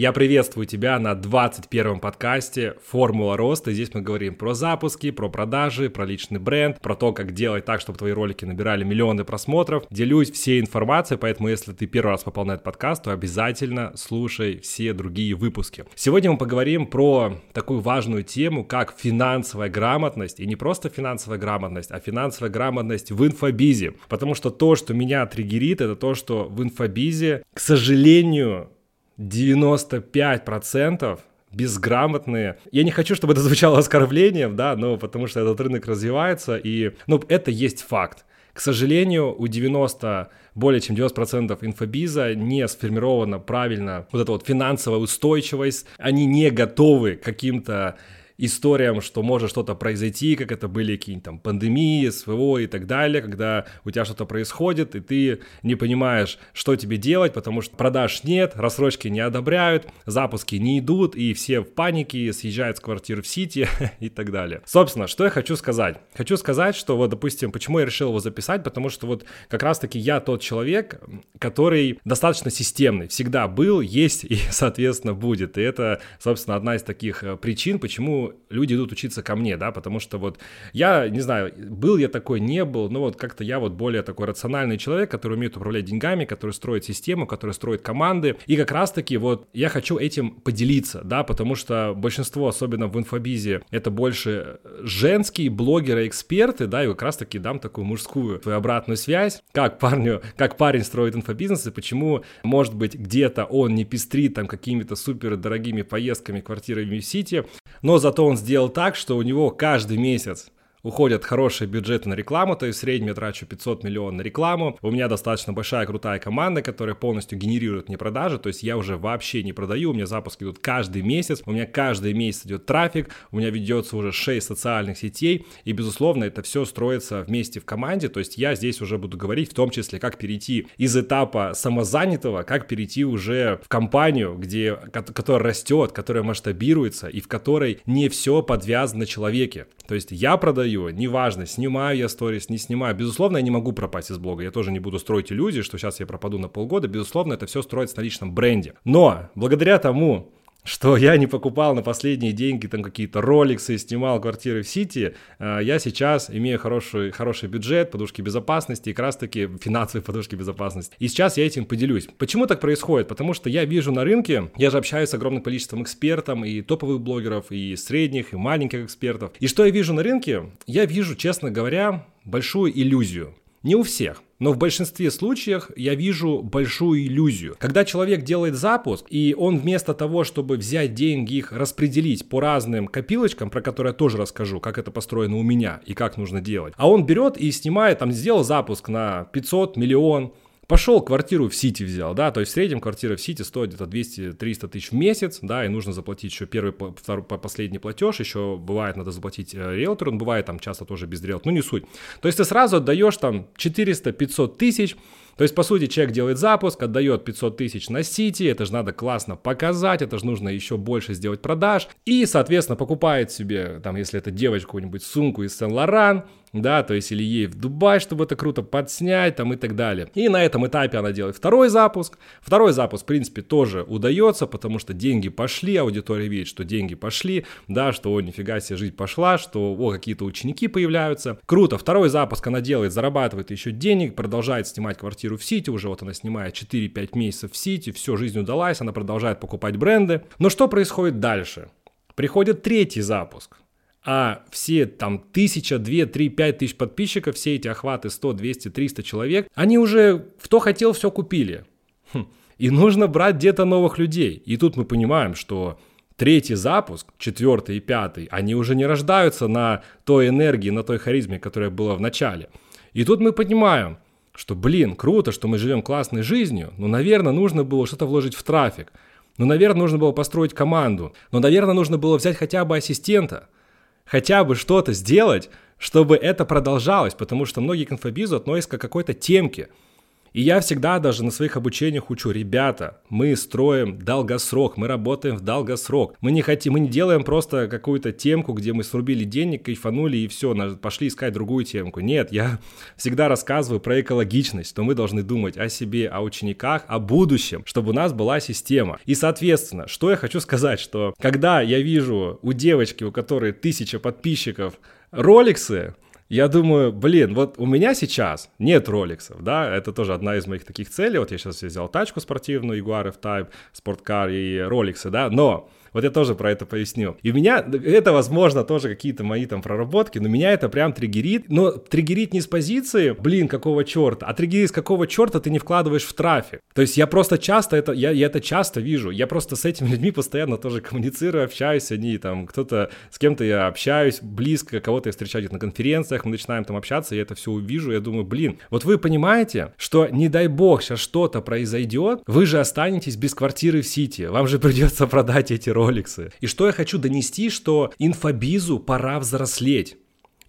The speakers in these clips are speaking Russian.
Я приветствую тебя на 21-м подкасте «Формула роста». Здесь мы говорим про запуски, про продажи, про личный бренд, про то, как делать так, чтобы твои ролики набирали миллионы просмотров. Делюсь всей информацией, поэтому если ты первый раз попал на этот подкаст, то обязательно слушай все другие выпуски. Сегодня мы поговорим про такую важную тему, как финансовая грамотность. И не просто финансовая грамотность, а финансовая грамотность в инфобизе. Потому что то, что меня триггерит, это то, что в инфобизе, к сожалению, 95% безграмотные. Я не хочу, чтобы это звучало оскорблением, да, но потому что этот рынок развивается, и, ну, это есть факт. К сожалению, у 90, более чем 90% инфобиза не сформирована правильно вот эта вот финансовая устойчивость, они не готовы к каким-то историям, что может что-то произойти, как это были какие-нибудь там пандемии, СВО и так далее, когда у тебя что-то происходит, и ты не понимаешь, что тебе делать, потому что продаж нет, рассрочки не одобряют, запуски не идут, и все в панике, съезжают с квартир в Сити и так далее. Собственно, что я хочу сказать? Хочу сказать, что вот, допустим, почему я решил его записать, потому что вот как раз-таки я тот человек, который достаточно системный, всегда был, есть и, соответственно, будет. И это, собственно, одна из таких э, причин, почему люди идут учиться ко мне, да, потому что вот я, не знаю, был я такой, не был, но вот как-то я вот более такой рациональный человек, который умеет управлять деньгами, который строит систему, который строит команды, и как раз-таки вот я хочу этим поделиться, да, потому что большинство, особенно в инфобизе, это больше женские блогеры, эксперты, да, и как раз-таки дам такую мужскую свою обратную связь, как парню, как парень строит инфобизнес, и почему, может быть, где-то он не пестрит там какими-то супер дорогими поездками, квартирами в Сити, но зато он сделал так, что у него каждый месяц уходят хорошие бюджеты на рекламу, то есть в среднем я трачу 500 миллионов на рекламу. У меня достаточно большая крутая команда, которая полностью генерирует мне продажи, то есть я уже вообще не продаю, у меня запуски идут каждый месяц, у меня каждый месяц идет трафик, у меня ведется уже 6 социальных сетей, и, безусловно, это все строится вместе в команде, то есть я здесь уже буду говорить в том числе, как перейти из этапа самозанятого, как перейти уже в компанию, где, которая растет, которая масштабируется, и в которой не все подвязано человеке. То есть я продаю неважно, снимаю я сторис, не снимаю. Безусловно, я не могу пропасть из блога, я тоже не буду строить иллюзии, что сейчас я пропаду на полгода. Безусловно, это все строится на личном бренде. Но благодаря тому, что я не покупал на последние деньги там какие-то роликсы, снимал квартиры в Сити, э, я сейчас имею хороший, хороший бюджет, подушки безопасности, и как раз таки финансовые подушки безопасности. И сейчас я этим поделюсь. Почему так происходит? Потому что я вижу на рынке, я же общаюсь с огромным количеством экспертов, и топовых блогеров, и средних, и маленьких экспертов. И что я вижу на рынке? Я вижу, честно говоря, большую иллюзию. Не у всех. Но в большинстве случаев я вижу большую иллюзию. Когда человек делает запуск, и он вместо того, чтобы взять деньги, их распределить по разным копилочкам, про которые я тоже расскажу, как это построено у меня и как нужно делать, а он берет и снимает, там, сделал запуск на 500, миллион, Пошел, квартиру в Сити взял, да, то есть в среднем квартира в Сити стоит где-то 200-300 тысяч в месяц, да, и нужно заплатить еще первый, второй, последний платеж, еще бывает надо заплатить э, риэлтору, он бывает там часто тоже без риэлтора, ну не суть. То есть ты сразу отдаешь там 400-500 тысяч, то есть, по сути, человек делает запуск, отдает 500 тысяч на Сити, это же надо классно показать, это же нужно еще больше сделать продаж, и, соответственно, покупает себе, там, если это девочка, какую-нибудь сумку из Сен-Лоран, да, то есть или ей в Дубай, чтобы это круто подснять, там и так далее. И на этом этапе она делает второй запуск. Второй запуск, в принципе, тоже удается, потому что деньги пошли, аудитория видит, что деньги пошли, да, что, о, нифига себе, жизнь пошла, что, о, какие-то ученики появляются. Круто, второй запуск она делает, зарабатывает еще денег, продолжает снимать квартиру в Сити, уже вот она снимает 4-5 месяцев в Сити, все, жизнь удалась, она продолжает покупать бренды. Но что происходит дальше? Приходит третий запуск а все там тысяча, две, три, пять тысяч подписчиков, все эти охваты 100, 200, 300 человек, они уже кто хотел, все купили. Хм. И нужно брать где-то новых людей. И тут мы понимаем, что третий запуск, четвертый и пятый, они уже не рождаются на той энергии, на той харизме, которая была в начале. И тут мы понимаем, что, блин, круто, что мы живем классной жизнью, но, наверное, нужно было что-то вложить в трафик. Ну, наверное, нужно было построить команду. Но, наверное, нужно было взять хотя бы ассистента – хотя бы что-то сделать, чтобы это продолжалось, потому что многие к инфобизу относятся к какой-то темке. И я всегда даже на своих обучениях учу, ребята, мы строим долгосрок, мы работаем в долгосрок. Мы не хотим, мы не делаем просто какую-то темку, где мы срубили денег, кайфанули и все, пошли искать другую темку. Нет, я всегда рассказываю про экологичность, что мы должны думать о себе, о учениках, о будущем, чтобы у нас была система. И, соответственно, что я хочу сказать, что когда я вижу у девочки, у которой тысяча подписчиков, роликсы, я думаю, блин, вот у меня сейчас нет роликсов, да, это тоже одна из моих таких целей. Вот я сейчас взял тачку спортивную, Jaguar F-Type, спорткар и роликсы, да, но вот я тоже про это поясню. И у меня, это, возможно, тоже какие-то мои там проработки, но меня это прям триггерит. Но триггерит не с позиции, блин, какого черта, а триггерит с какого черта ты не вкладываешь в трафик. То есть я просто часто это, я, я это часто вижу. Я просто с этими людьми постоянно тоже коммуницирую, общаюсь, они там, кто-то, с кем-то я общаюсь близко, кого-то я встречаю на конференциях, мы начинаем там общаться, я это все увижу, я думаю, блин, вот вы понимаете, что не дай бог сейчас что-то произойдет, вы же останетесь без квартиры в Сити, вам же придется продать эти роликсы. И что я хочу донести, что инфобизу пора взрослеть.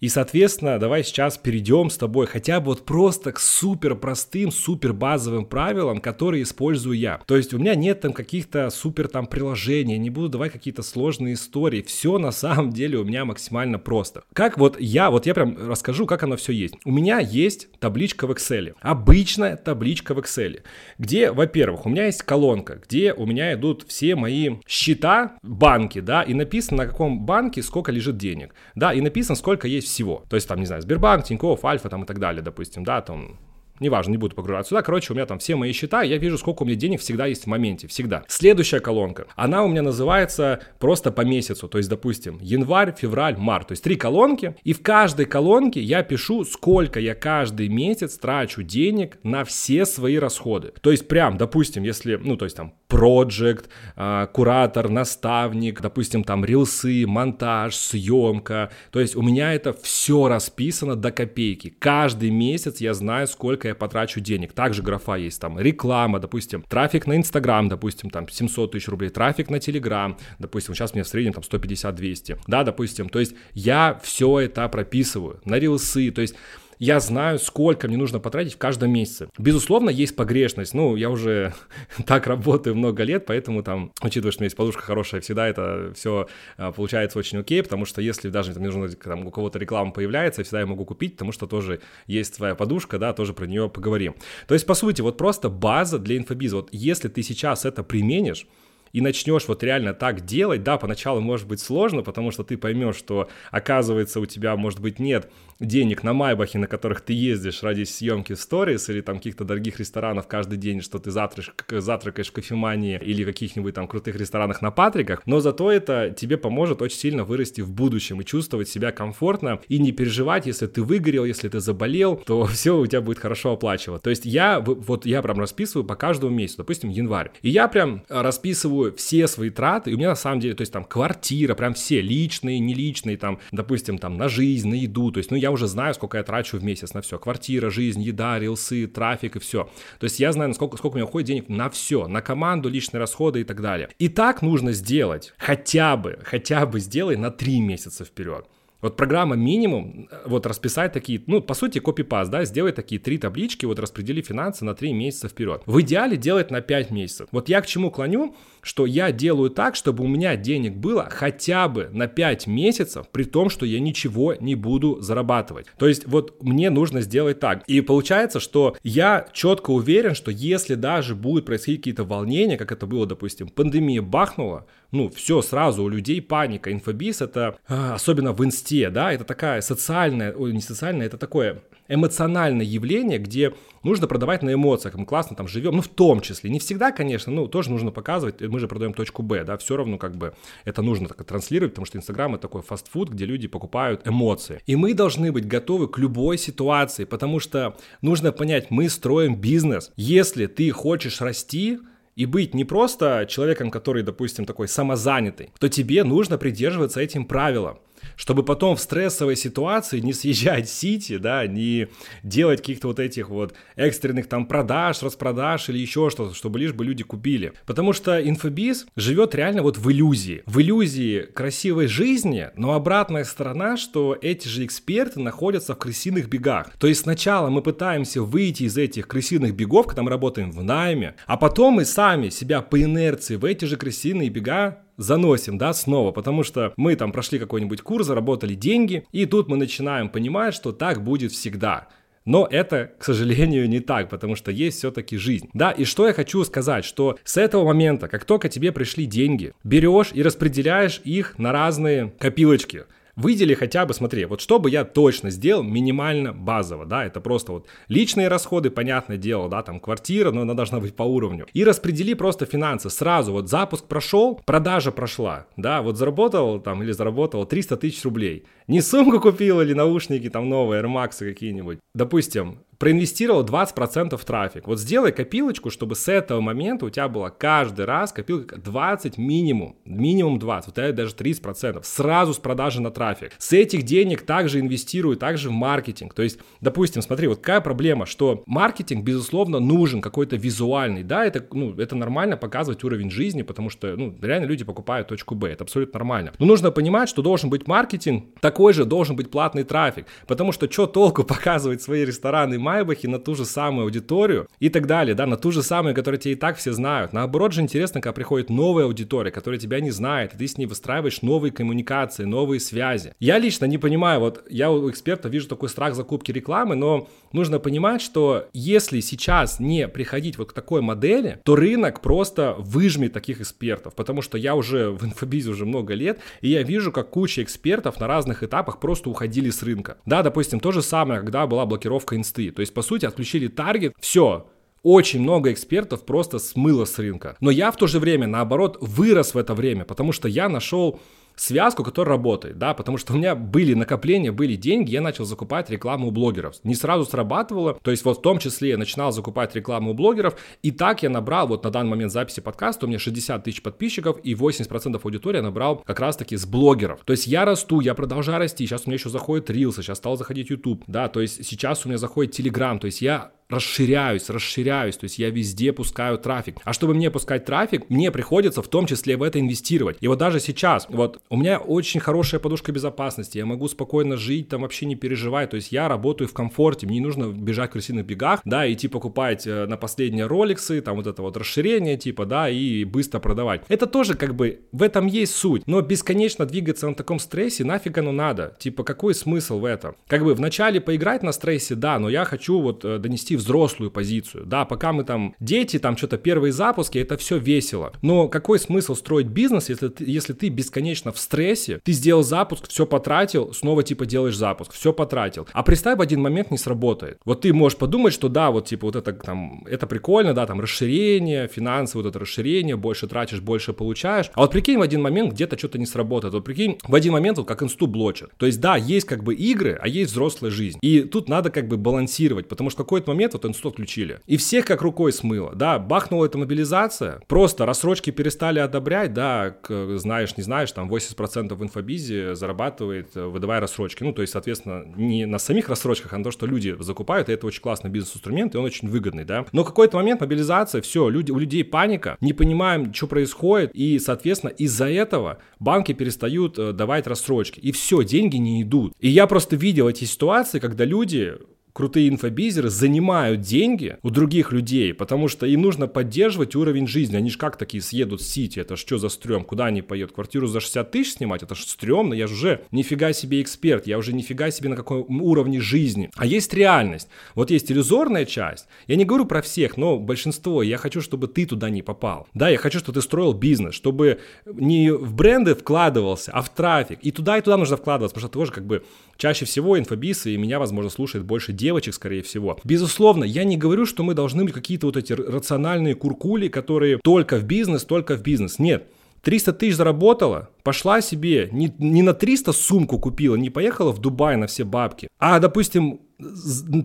И, соответственно, давай сейчас перейдем с тобой хотя бы вот просто к супер простым, супер базовым правилам, которые использую я. То есть у меня нет там каких-то супер там приложений, не буду давать какие-то сложные истории. Все на самом деле у меня максимально просто. Как вот я, вот я прям расскажу, как оно все есть. У меня есть табличка в Excel. Обычная табличка в Excel, где, во-первых, у меня есть колонка, где у меня идут все мои счета, банки, да, и написано, на каком банке сколько лежит денег, да, и написано, сколько есть всего. То есть там, не знаю, Сбербанк, Тинькофф, Альфа там и так далее, допустим, да, там неважно, не буду погружаться сюда. Короче, у меня там все мои счета, я вижу, сколько у меня денег всегда есть в моменте, всегда. Следующая колонка, она у меня называется просто по месяцу, то есть, допустим, январь, февраль, март, то есть три колонки, и в каждой колонке я пишу, сколько я каждый месяц трачу денег на все свои расходы. То есть, прям, допустим, если, ну, то есть там проект, э, куратор, наставник, допустим, там рилсы, монтаж, съемка. То есть у меня это все расписано до копейки. Каждый месяц я знаю, сколько я потрачу денег. Также графа есть там реклама, допустим, трафик на Инстаграм, допустим, там 700 тысяч рублей, трафик на Телеграм, допустим, сейчас мне в среднем там 150-200, да, допустим. То есть я все это прописываю на рилсы, то есть я знаю, сколько мне нужно потратить в каждом месяце. Безусловно, есть погрешность. Ну, я уже так работаю много лет, поэтому там, учитывая, что у меня есть подушка хорошая, всегда это все а, получается очень окей, потому что если даже там, нужно, там, у кого-то реклама появляется, всегда я могу купить, потому что тоже есть своя подушка, да, тоже про нее поговорим. То есть, по сути, вот просто база для инфобиза. Вот если ты сейчас это применишь, и начнешь вот реально так делать, да, поначалу может быть сложно, потому что ты поймешь, что оказывается у тебя, может быть, нет денег на Майбахе, на которых ты ездишь ради съемки сторис или там каких-то дорогих ресторанов каждый день, что ты завтрак, завтракаешь в кофемании или каких-нибудь там крутых ресторанах на Патриках, но зато это тебе поможет очень сильно вырасти в будущем и чувствовать себя комфортно и не переживать, если ты выгорел, если ты заболел, то все у тебя будет хорошо оплачивать. То есть я вот я прям расписываю по каждому месяцу, допустим, январь, и я прям расписываю все свои траты, и у меня на самом деле, то есть там квартира, прям все личные, не личные, там, допустим, там на жизнь, на еду, то есть, ну я уже знаю, сколько я трачу в месяц на все. Квартира, жизнь, еда, рилсы, трафик и все. То есть я знаю, сколько, сколько у меня уходит денег на все, на команду, личные расходы и так далее. И так нужно сделать хотя бы, хотя бы сделай на 3 месяца вперед. Вот программа минимум, вот расписать такие, ну, по сути, копипаст, да, сделать такие три таблички, вот распредели финансы на 3 месяца вперед. В идеале делать на 5 месяцев. Вот я к чему клоню, что я делаю так, чтобы у меня денег было хотя бы на 5 месяцев, при том, что я ничего не буду зарабатывать. То есть вот мне нужно сделать так. И получается, что я четко уверен, что если даже будут происходить какие-то волнения, как это было, допустим, пандемия бахнула, ну, все сразу, у людей паника. Инфобиз это, а, особенно в инсте, да, это такая социальная, ой, не социальная, это такое эмоциональное явление, где нужно продавать на эмоциях, мы классно там живем, ну, в том числе, не всегда, конечно, ну, тоже нужно показывать, мы же продаем точку Б, да, все равно как бы это нужно так транслировать, потому что Инстаграм это такой фастфуд, где люди покупают эмоции. И мы должны быть готовы к любой ситуации, потому что нужно понять, мы строим бизнес. Если ты хочешь расти, и быть не просто человеком, который, допустим, такой самозанятый, то тебе нужно придерживаться этим правилам чтобы потом в стрессовой ситуации не съезжать с Сити, да, не делать каких-то вот этих вот экстренных там продаж, распродаж или еще что-то, чтобы лишь бы люди купили. Потому что инфобиз живет реально вот в иллюзии. В иллюзии красивой жизни, но обратная сторона, что эти же эксперты находятся в крысиных бегах. То есть сначала мы пытаемся выйти из этих крысиных бегов, когда мы работаем в найме, а потом мы сами себя по инерции в эти же крысиные бега заносим, да, снова, потому что мы там прошли какой-нибудь курс, заработали деньги, и тут мы начинаем понимать, что так будет всегда. Но это, к сожалению, не так, потому что есть все-таки жизнь. Да, и что я хочу сказать, что с этого момента, как только тебе пришли деньги, берешь и распределяешь их на разные копилочки – Выдели хотя бы, смотри, вот что бы я точно сделал минимально базово, да, это просто вот личные расходы, понятное дело, да, там квартира, но она должна быть по уровню. И распредели просто финансы сразу, вот запуск прошел, продажа прошла, да, вот заработал там или заработал 300 тысяч рублей. Не сумку купил или наушники там новые, Air Max какие-нибудь. Допустим, проинвестировал 20% в трафик. Вот сделай копилочку, чтобы с этого момента у тебя было каждый раз копилка 20 минимум, минимум 20, вот это даже 30%, сразу с продажи на трафик. С этих денег также инвестирую, также в маркетинг. То есть, допустим, смотри, вот какая проблема, что маркетинг, безусловно, нужен какой-то визуальный, да, это, ну, это нормально показывать уровень жизни, потому что, ну, реально люди покупают точку Б, это абсолютно нормально. Но нужно понимать, что должен быть маркетинг, такой же должен быть платный трафик, потому что что толку показывать свои рестораны и Майбахе на ту же самую аудиторию и так далее, да, на ту же самую, которую тебе и так все знают. Наоборот же интересно, когда приходит новая аудитория, которая тебя не знает, и ты с ней выстраиваешь новые коммуникации, новые связи. Я лично не понимаю, вот я у эксперта вижу такой страх закупки рекламы, но нужно понимать, что если сейчас не приходить вот к такой модели, то рынок просто выжмет таких экспертов, потому что я уже в инфобизе уже много лет, и я вижу, как куча экспертов на разных этапах просто уходили с рынка. Да, допустим, то же самое, когда была блокировка инсты. То есть, по сути, отключили таргет, все, очень много экспертов просто смыло с рынка. Но я в то же время, наоборот, вырос в это время, потому что я нашел связку, которая работает, да, потому что у меня были накопления, были деньги, я начал закупать рекламу у блогеров. Не сразу срабатывало, то есть вот в том числе я начинал закупать рекламу у блогеров, и так я набрал, вот на данный момент записи подкаста у меня 60 тысяч подписчиков, и 80% аудитории я набрал как раз-таки с блогеров. То есть я расту, я продолжаю расти, сейчас у меня еще заходит Reels, сейчас стал заходить YouTube, да, то есть сейчас у меня заходит Telegram, то есть я расширяюсь, расширяюсь, то есть я везде пускаю трафик. А чтобы мне пускать трафик, мне приходится в том числе в это инвестировать. И вот даже сейчас, вот у меня очень хорошая подушка безопасности, я могу спокойно жить, там вообще не переживать, то есть я работаю в комфорте, мне не нужно бежать в крысиных бегах, да, идти покупать э, на последние роликсы, там вот это вот расширение типа, да, и быстро продавать. Это тоже как бы, в этом есть суть, но бесконечно двигаться на таком стрессе, нафиг оно надо, типа какой смысл в этом? Как бы вначале поиграть на стрессе, да, но я хочу вот э, донести взрослую позицию. Да, пока мы там дети, там что-то первые запуски, это все весело. Но какой смысл строить бизнес, если ты, если ты бесконечно в стрессе, ты сделал запуск, все потратил, снова типа делаешь запуск, все потратил. А представь, в один момент не сработает. Вот ты можешь подумать, что да, вот типа вот это там, это прикольно, да, там расширение, финансы, вот это расширение, больше тратишь, больше получаешь. А вот прикинь, в один момент где-то что-то не сработает. Вот прикинь, в один момент вот как инсту блочит. То есть да, есть как бы игры, а есть взрослая жизнь. И тут надо как бы балансировать, потому что в какой-то момент вот институт отключили. И всех как рукой смыло. Да, бахнула эта мобилизация, просто рассрочки перестали одобрять, да, к, знаешь, не знаешь, там 80% в инфобизе зарабатывает, э, выдавая рассрочки. Ну, то есть, соответственно, не на самих рассрочках, а на то, что люди закупают, и это очень классный бизнес-инструмент, и он очень выгодный, да. Но какой-то момент мобилизация, все, люди, у людей паника, не понимаем, что происходит, и, соответственно, из-за этого банки перестают э, давать рассрочки, и все, деньги не идут. И я просто видел эти ситуации, когда люди крутые инфобизеры занимают деньги у других людей, потому что им нужно поддерживать уровень жизни. Они же как такие съедут в Сити, это что за стрём? Куда они поедут? Квартиру за 60 тысяч снимать? Это ж стрёмно, я же уже нифига себе эксперт, я уже нифига себе на каком уровне жизни. А есть реальность. Вот есть иллюзорная часть. Я не говорю про всех, но большинство. Я хочу, чтобы ты туда не попал. Да, я хочу, чтобы ты строил бизнес, чтобы не в бренды вкладывался, а в трафик. И туда, и туда нужно вкладываться, потому что тоже как бы чаще всего инфобисы, и меня, возможно, слушает больше девочек, скорее всего. Безусловно, я не говорю, что мы должны быть какие-то вот эти рациональные куркули, которые только в бизнес, только в бизнес. Нет. 300 тысяч заработала, пошла себе не, не на 300 сумку купила, не поехала в Дубай на все бабки, а, допустим,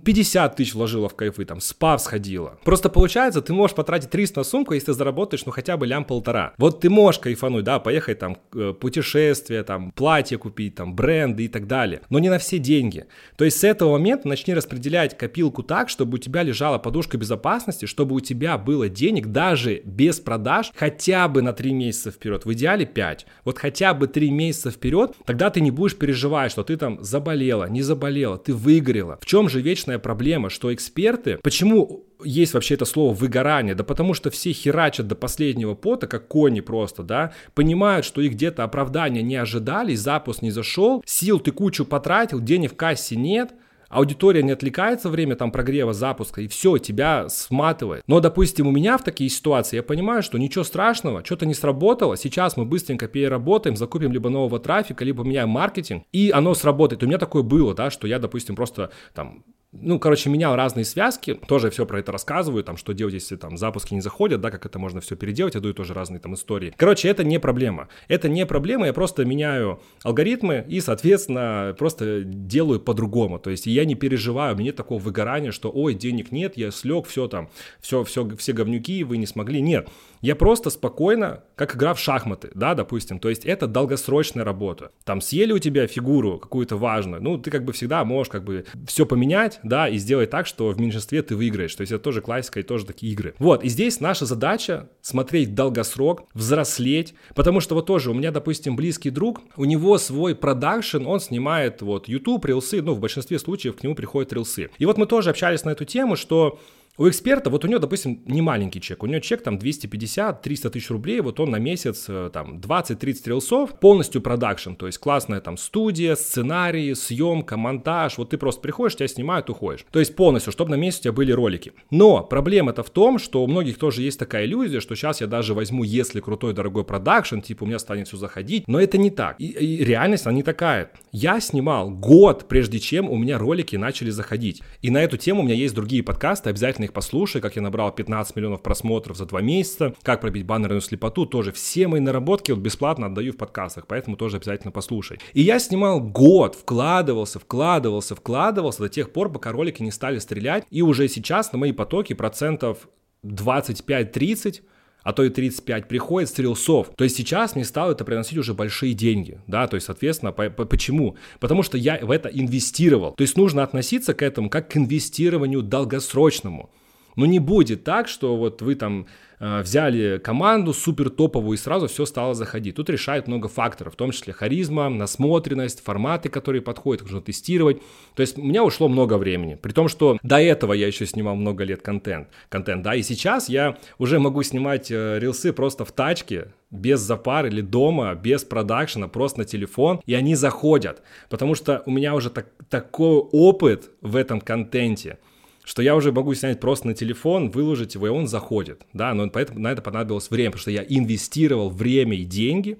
50 тысяч вложила в кайфы, там, спа сходила. Просто получается, ты можешь потратить 300 на сумку, если ты заработаешь, ну, хотя бы лям полтора. Вот ты можешь кайфануть, да, поехать там, э, путешествие, там, платье купить, там, бренды и так далее, но не на все деньги. То есть с этого момента начни распределять копилку так, чтобы у тебя лежала подушка безопасности, чтобы у тебя было денег даже без продаж хотя бы на 3 месяца вперед, в идеале 5. Вот хотя бы 3 месяца вперед, тогда ты не будешь переживать, что ты там заболела, не заболела, ты выгорела чем же вечная проблема, что эксперты, почему есть вообще это слово выгорание? Да потому что все херачат до последнего пота, как кони просто, да, понимают, что их где-то оправдания не ожидали, запуск не зашел, сил ты кучу потратил, денег в кассе нет, аудитория не отвлекается время там прогрева, запуска, и все, тебя сматывает. Но, допустим, у меня в такие ситуации я понимаю, что ничего страшного, что-то не сработало, сейчас мы быстренько переработаем, закупим либо нового трафика, либо меняем маркетинг, и оно сработает. У меня такое было, да, что я, допустим, просто там ну, короче, менял разные связки, тоже все про это рассказываю, там, что делать, если там запуски не заходят, да, как это можно все переделать, я даю тоже разные там истории. Короче, это не проблема. Это не проблема, я просто меняю алгоритмы и, соответственно, просто делаю по-другому. То есть я не переживаю, у меня нет такого выгорания, что, ой, денег нет, я слег, все там, все, все, все говнюки, вы не смогли. Нет, я просто спокойно, как игра в шахматы, да, допустим, то есть это долгосрочная работа. Там съели у тебя фигуру какую-то важную, ну, ты как бы всегда можешь как бы все поменять, да, и сделать так, что в меньшинстве ты выиграешь. То есть это тоже классика и тоже такие игры. Вот, и здесь наша задача смотреть долгосрок, взрослеть, потому что вот тоже у меня, допустим, близкий друг, у него свой продакшн, он снимает вот YouTube, рилсы, ну, в большинстве случаев к нему приходят рилсы. И вот мы тоже общались на эту тему, что у эксперта, вот у него, допустим, не маленький чек, у него чек там 250-300 тысяч рублей, вот он на месяц э, там 20-30 рилсов, полностью продакшн, то есть классная там студия, сценарий, съемка, монтаж, вот ты просто приходишь, тебя снимают, уходишь. То есть полностью, чтобы на месяц у тебя были ролики. Но проблема-то в том, что у многих тоже есть такая иллюзия, что сейчас я даже возьму, если крутой дорогой продакшн, типа у меня станет все заходить, но это не так. И, и реальность, она не такая. Я снимал год, прежде чем у меня ролики начали заходить. И на эту тему у меня есть другие подкасты, обязательно их послушай, как я набрал 15 миллионов просмотров за два месяца, как пробить баннерную слепоту, тоже все мои наработки вот бесплатно отдаю в подкастах, поэтому тоже обязательно послушай. И я снимал год, вкладывался, вкладывался, вкладывался до тех пор, пока ролики не стали стрелять, и уже сейчас на мои потоки процентов 25-30 а то и 35 приходит с. То есть сейчас мне стало это приносить уже большие деньги, да, то есть, соответственно, по, по, почему? Потому что я в это инвестировал. То есть нужно относиться к этому как к инвестированию долгосрочному. Но не будет так, что вот вы там э, взяли команду супер топовую и сразу все стало заходить. Тут решает много факторов, в том числе харизма, насмотренность, форматы, которые подходят, нужно тестировать. То есть у меня ушло много времени. При том, что до этого я еще снимал много лет контент. контент да, и сейчас я уже могу снимать э, рилсы просто в тачке, без запар или дома, без продакшена, просто на телефон, и они заходят, потому что у меня уже так, такой опыт в этом контенте, что я уже могу снять просто на телефон, выложить его, и он заходит, да, но поэтому на это понадобилось время, потому что я инвестировал время и деньги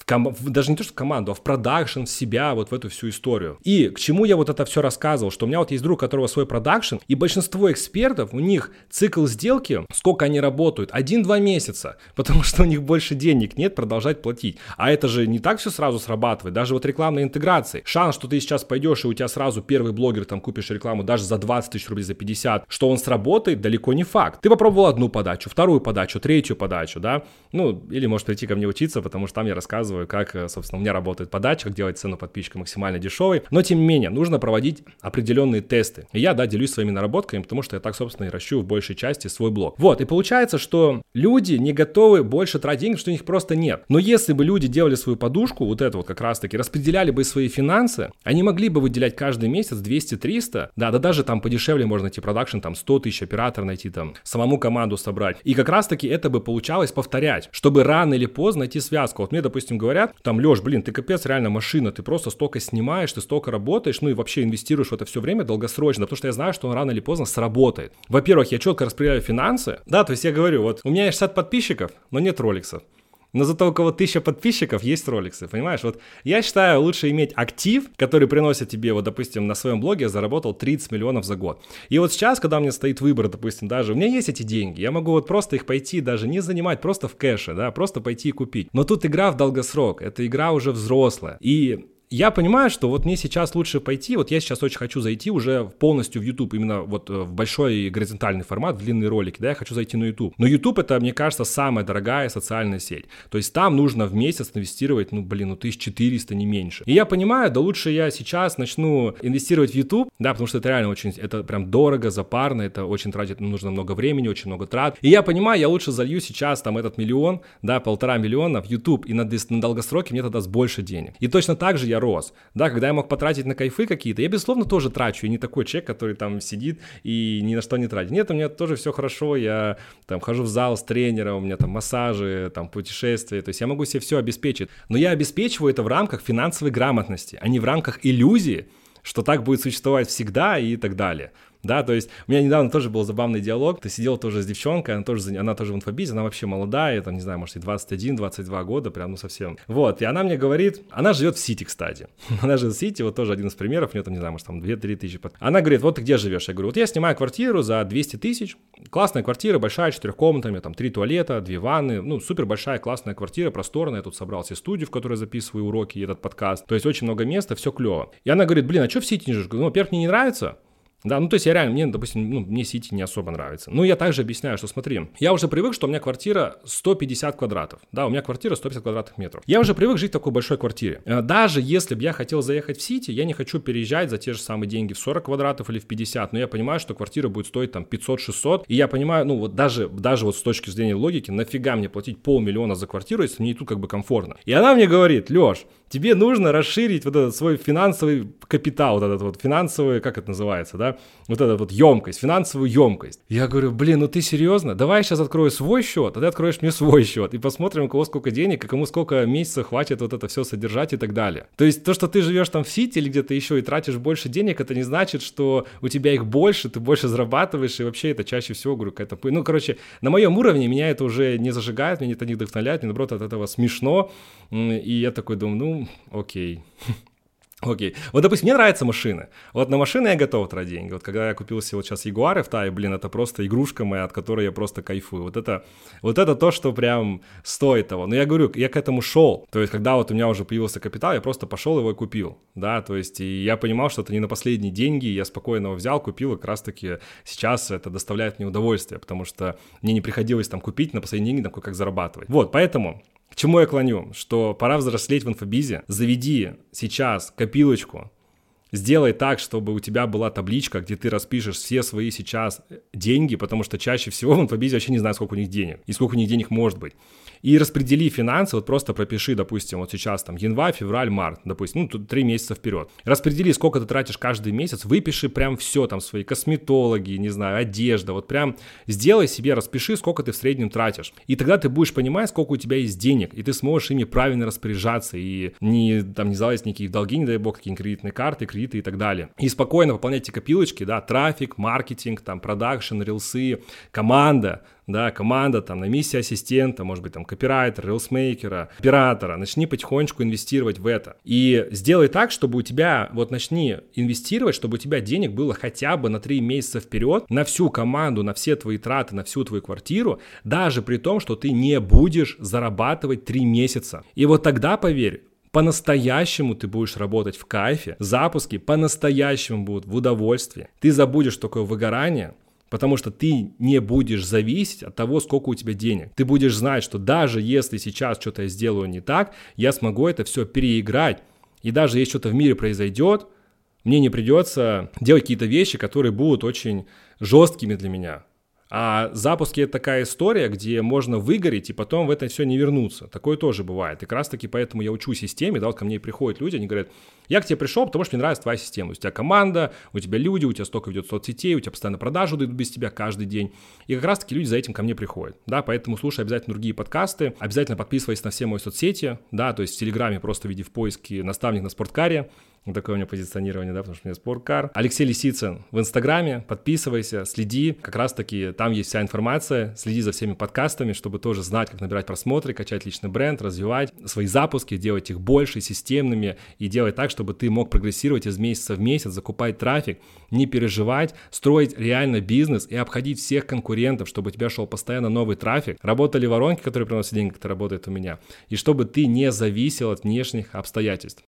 в ком... даже не то, что в команду, а в продакшн, в себя, вот в эту всю историю. И к чему я вот это все рассказывал, что у меня вот есть друг, у которого свой продакшн, и большинство экспертов, у них цикл сделки, сколько они работают, один-два месяца, потому что у них больше денег нет продолжать платить. А это же не так все сразу срабатывает, даже вот рекламной интеграции. Шанс, что ты сейчас пойдешь, и у тебя сразу первый блогер там купишь рекламу даже за 20 тысяч рублей, за 50, что он сработает, далеко не факт. Ты попробовал одну подачу, вторую подачу, третью подачу, да, ну, или можешь прийти ко мне учиться, потому что там я рассказываю рассказываю, как, э, собственно, у меня работает подача, как делать цену подписчика максимально дешевой. Но, тем не менее, нужно проводить определенные тесты. И я, да, делюсь своими наработками, потому что я так, собственно, и ращу в большей части свой блог. Вот, и получается, что люди не готовы больше тратить денег, что у них просто нет. Но если бы люди делали свою подушку, вот это вот как раз-таки, распределяли бы свои финансы, они могли бы выделять каждый месяц 200-300, да, да даже там подешевле можно найти продакшн, там 100 тысяч операторов найти, там самому команду собрать. И как раз-таки это бы получалось повторять, чтобы рано или поздно найти связку. Вот мне, допустим, говорят, там, Леш, блин, ты капец, реально машина, ты просто столько снимаешь, ты столько работаешь, ну и вообще инвестируешь в это все время долгосрочно, потому что я знаю, что он рано или поздно сработает. Во-первых, я четко распределяю финансы, да, то есть я говорю, вот у меня есть 60 подписчиков, но нет роликсов. Но зато у кого тысяча подписчиков есть роликсы, понимаешь? Вот я считаю, лучше иметь актив, который приносит тебе, вот, допустим, на своем блоге я заработал 30 миллионов за год. И вот сейчас, когда у меня стоит выбор, допустим, даже у меня есть эти деньги, я могу вот просто их пойти, даже не занимать, просто в кэше, да, просто пойти и купить. Но тут игра в долгосрок, это игра уже взрослая. И я понимаю, что вот мне сейчас лучше пойти, вот я сейчас очень хочу зайти уже полностью в YouTube, именно вот э, в большой горизонтальный формат, в длинные ролики, да, я хочу зайти на YouTube. Но YouTube это, мне кажется, самая дорогая социальная сеть. То есть там нужно в месяц инвестировать, ну, блин, ну, 1400, не меньше. И я понимаю, да лучше я сейчас начну инвестировать в YouTube, да, потому что это реально очень, это прям дорого, запарно, это очень тратит, нужно много времени, очень много трат. И я понимаю, я лучше залью сейчас там этот миллион, да, полтора миллиона в YouTube, и на, на долгосроке мне тогда даст больше денег. И точно так же я рос. Да, когда я мог потратить на кайфы какие-то, я, безусловно, тоже трачу. Я не такой человек, который там сидит и ни на что не тратит. Нет, у меня тоже все хорошо. Я там хожу в зал с тренером, у меня там массажи, там путешествия. То есть я могу себе все обеспечить. Но я обеспечиваю это в рамках финансовой грамотности, а не в рамках иллюзии, что так будет существовать всегда и так далее. Да, то есть у меня недавно тоже был забавный диалог, ты сидел тоже с девчонкой, она тоже, она тоже в инфобизе, она вообще молодая, там, не знаю, может, и 21-22 года, прям, ну, совсем. Вот, и она мне говорит, она живет в Сити, кстати. она живет в Сити, вот тоже один из примеров, у нее там, не знаю, может, там 2-3 тысячи. Она говорит, вот ты где живешь? Я говорю, вот я снимаю квартиру за 200 тысяч, классная квартира, большая, четырехкомнатная, там, три туалета, две ванны, ну, супер большая, классная квартира, просторная, я тут собрал себе студию, в которой записываю уроки и этот подкаст, то есть очень много места, все клево. И она говорит, блин, а что в Сити не живешь? Ну, во-первых, мне не нравится, да, ну то есть я реально, мне, допустим, ну, мне Сити не особо нравится. Ну я также объясняю, что смотри, я уже привык, что у меня квартира 150 квадратов. Да, у меня квартира 150 квадратных метров. Я уже привык жить в такой большой квартире. Э, даже если бы я хотел заехать в Сити, я не хочу переезжать за те же самые деньги в 40 квадратов или в 50, но я понимаю, что квартира будет стоить там 500-600, и я понимаю, ну вот даже, даже вот с точки зрения логики, нафига мне платить полмиллиона за квартиру, если мне и тут как бы комфортно. И она мне говорит, Леш, тебе нужно расширить вот этот свой финансовый капитал, вот этот вот финансовый, как это называется, да, вот этот вот емкость, финансовую емкость. Я говорю, блин, ну ты серьезно? Давай я сейчас открою свой счет, а ты откроешь мне свой счет, и посмотрим, у кого сколько денег, и кому сколько месяцев хватит вот это все содержать и так далее. То есть то, что ты живешь там в Сити или где-то еще и тратишь больше денег, это не значит, что у тебя их больше, ты больше зарабатываешь, и вообще это чаще всего, говорю, какая-то... Ну, короче, на моем уровне меня это уже не зажигает, меня это не вдохновляет, мне, наоборот, от этого смешно, и я такой думаю, ну, окей. Окей. Вот, допустим, мне нравятся машины. Вот на машины я готов тратить деньги. Вот когда я купил себе вот сейчас Ягуары в Тае, блин, это просто игрушка моя, от которой я просто кайфую. Вот это, вот это то, что прям стоит того. Но я говорю, я к этому шел. То есть, когда вот у меня уже появился капитал, я просто пошел его и купил. Да, то есть, и я понимал, что это не на последние деньги, я спокойно его взял, купил, и как раз-таки сейчас это доставляет мне удовольствие, потому что мне не приходилось там купить на последние деньги, там как зарабатывать. Вот, поэтому к чему я клоню? Что пора взрослеть в инфобизе. Заведи сейчас копилочку, Сделай так, чтобы у тебя была табличка, где ты распишешь все свои сейчас деньги, потому что чаще всего в инфобизе вообще не знаю, сколько у них денег и сколько у них денег может быть и распредели финансы, вот просто пропиши, допустим, вот сейчас там январь, февраль, март, допустим, ну, тут три месяца вперед. Распредели, сколько ты тратишь каждый месяц, выпиши прям все, там, свои косметологи, не знаю, одежда, вот прям сделай себе, распиши, сколько ты в среднем тратишь. И тогда ты будешь понимать, сколько у тебя есть денег, и ты сможешь ими правильно распоряжаться, и не, там, не залазить никакие долги, не дай бог, какие кредитные карты, кредиты и так далее. И спокойно выполняйте копилочки, да, трафик, маркетинг, там, продакшн, рилсы, команда, да, команда, там, наймись ассистента, может быть, там, копирайтера, рилсмейкера, оператора, начни потихонечку инвестировать в это. И сделай так, чтобы у тебя, вот начни инвестировать, чтобы у тебя денег было хотя бы на 3 месяца вперед, на всю команду, на все твои траты, на всю твою квартиру, даже при том, что ты не будешь зарабатывать 3 месяца. И вот тогда, поверь, по-настоящему ты будешь работать в кайфе, запуски по-настоящему будут в удовольствии. Ты забудешь такое выгорание, Потому что ты не будешь зависеть от того, сколько у тебя денег. Ты будешь знать, что даже если сейчас что-то я сделаю не так, я смогу это все переиграть. И даже если что-то в мире произойдет, мне не придется делать какие-то вещи, которые будут очень жесткими для меня. А запуски это такая история, где можно выгореть и потом в это все не вернуться. Такое тоже бывает. И как раз таки поэтому я учу системе, да, вот ко мне приходят люди, они говорят, я к тебе пришел, потому что мне нравится твоя система. У тебя команда, у тебя люди, у тебя столько ведет соцсетей, у тебя постоянно продажи идут без тебя каждый день. И как раз таки люди за этим ко мне приходят. Да, поэтому слушай обязательно другие подкасты, обязательно подписывайся на все мои соцсети, да, то есть в Телеграме просто введи в поиске наставник на спорткаре, Вот такое у меня позиционирование, да, потому что у меня спорткар. Алексей Лисицын в Инстаграме, подписывайся, следи, как раз-таки там есть вся информация, следи за всеми подкастами, чтобы тоже знать, как набирать просмотры, качать личный бренд, развивать свои запуски, делать их больше, системными и делать так, чтобы ты мог прогрессировать из месяца в месяц, закупать трафик, не переживать, строить реально бизнес и обходить всех конкурентов, чтобы у тебя шел постоянно новый трафик, работали воронки, которые приносят деньги, как это работает у меня, и чтобы ты не зависел от внешних обстоятельств.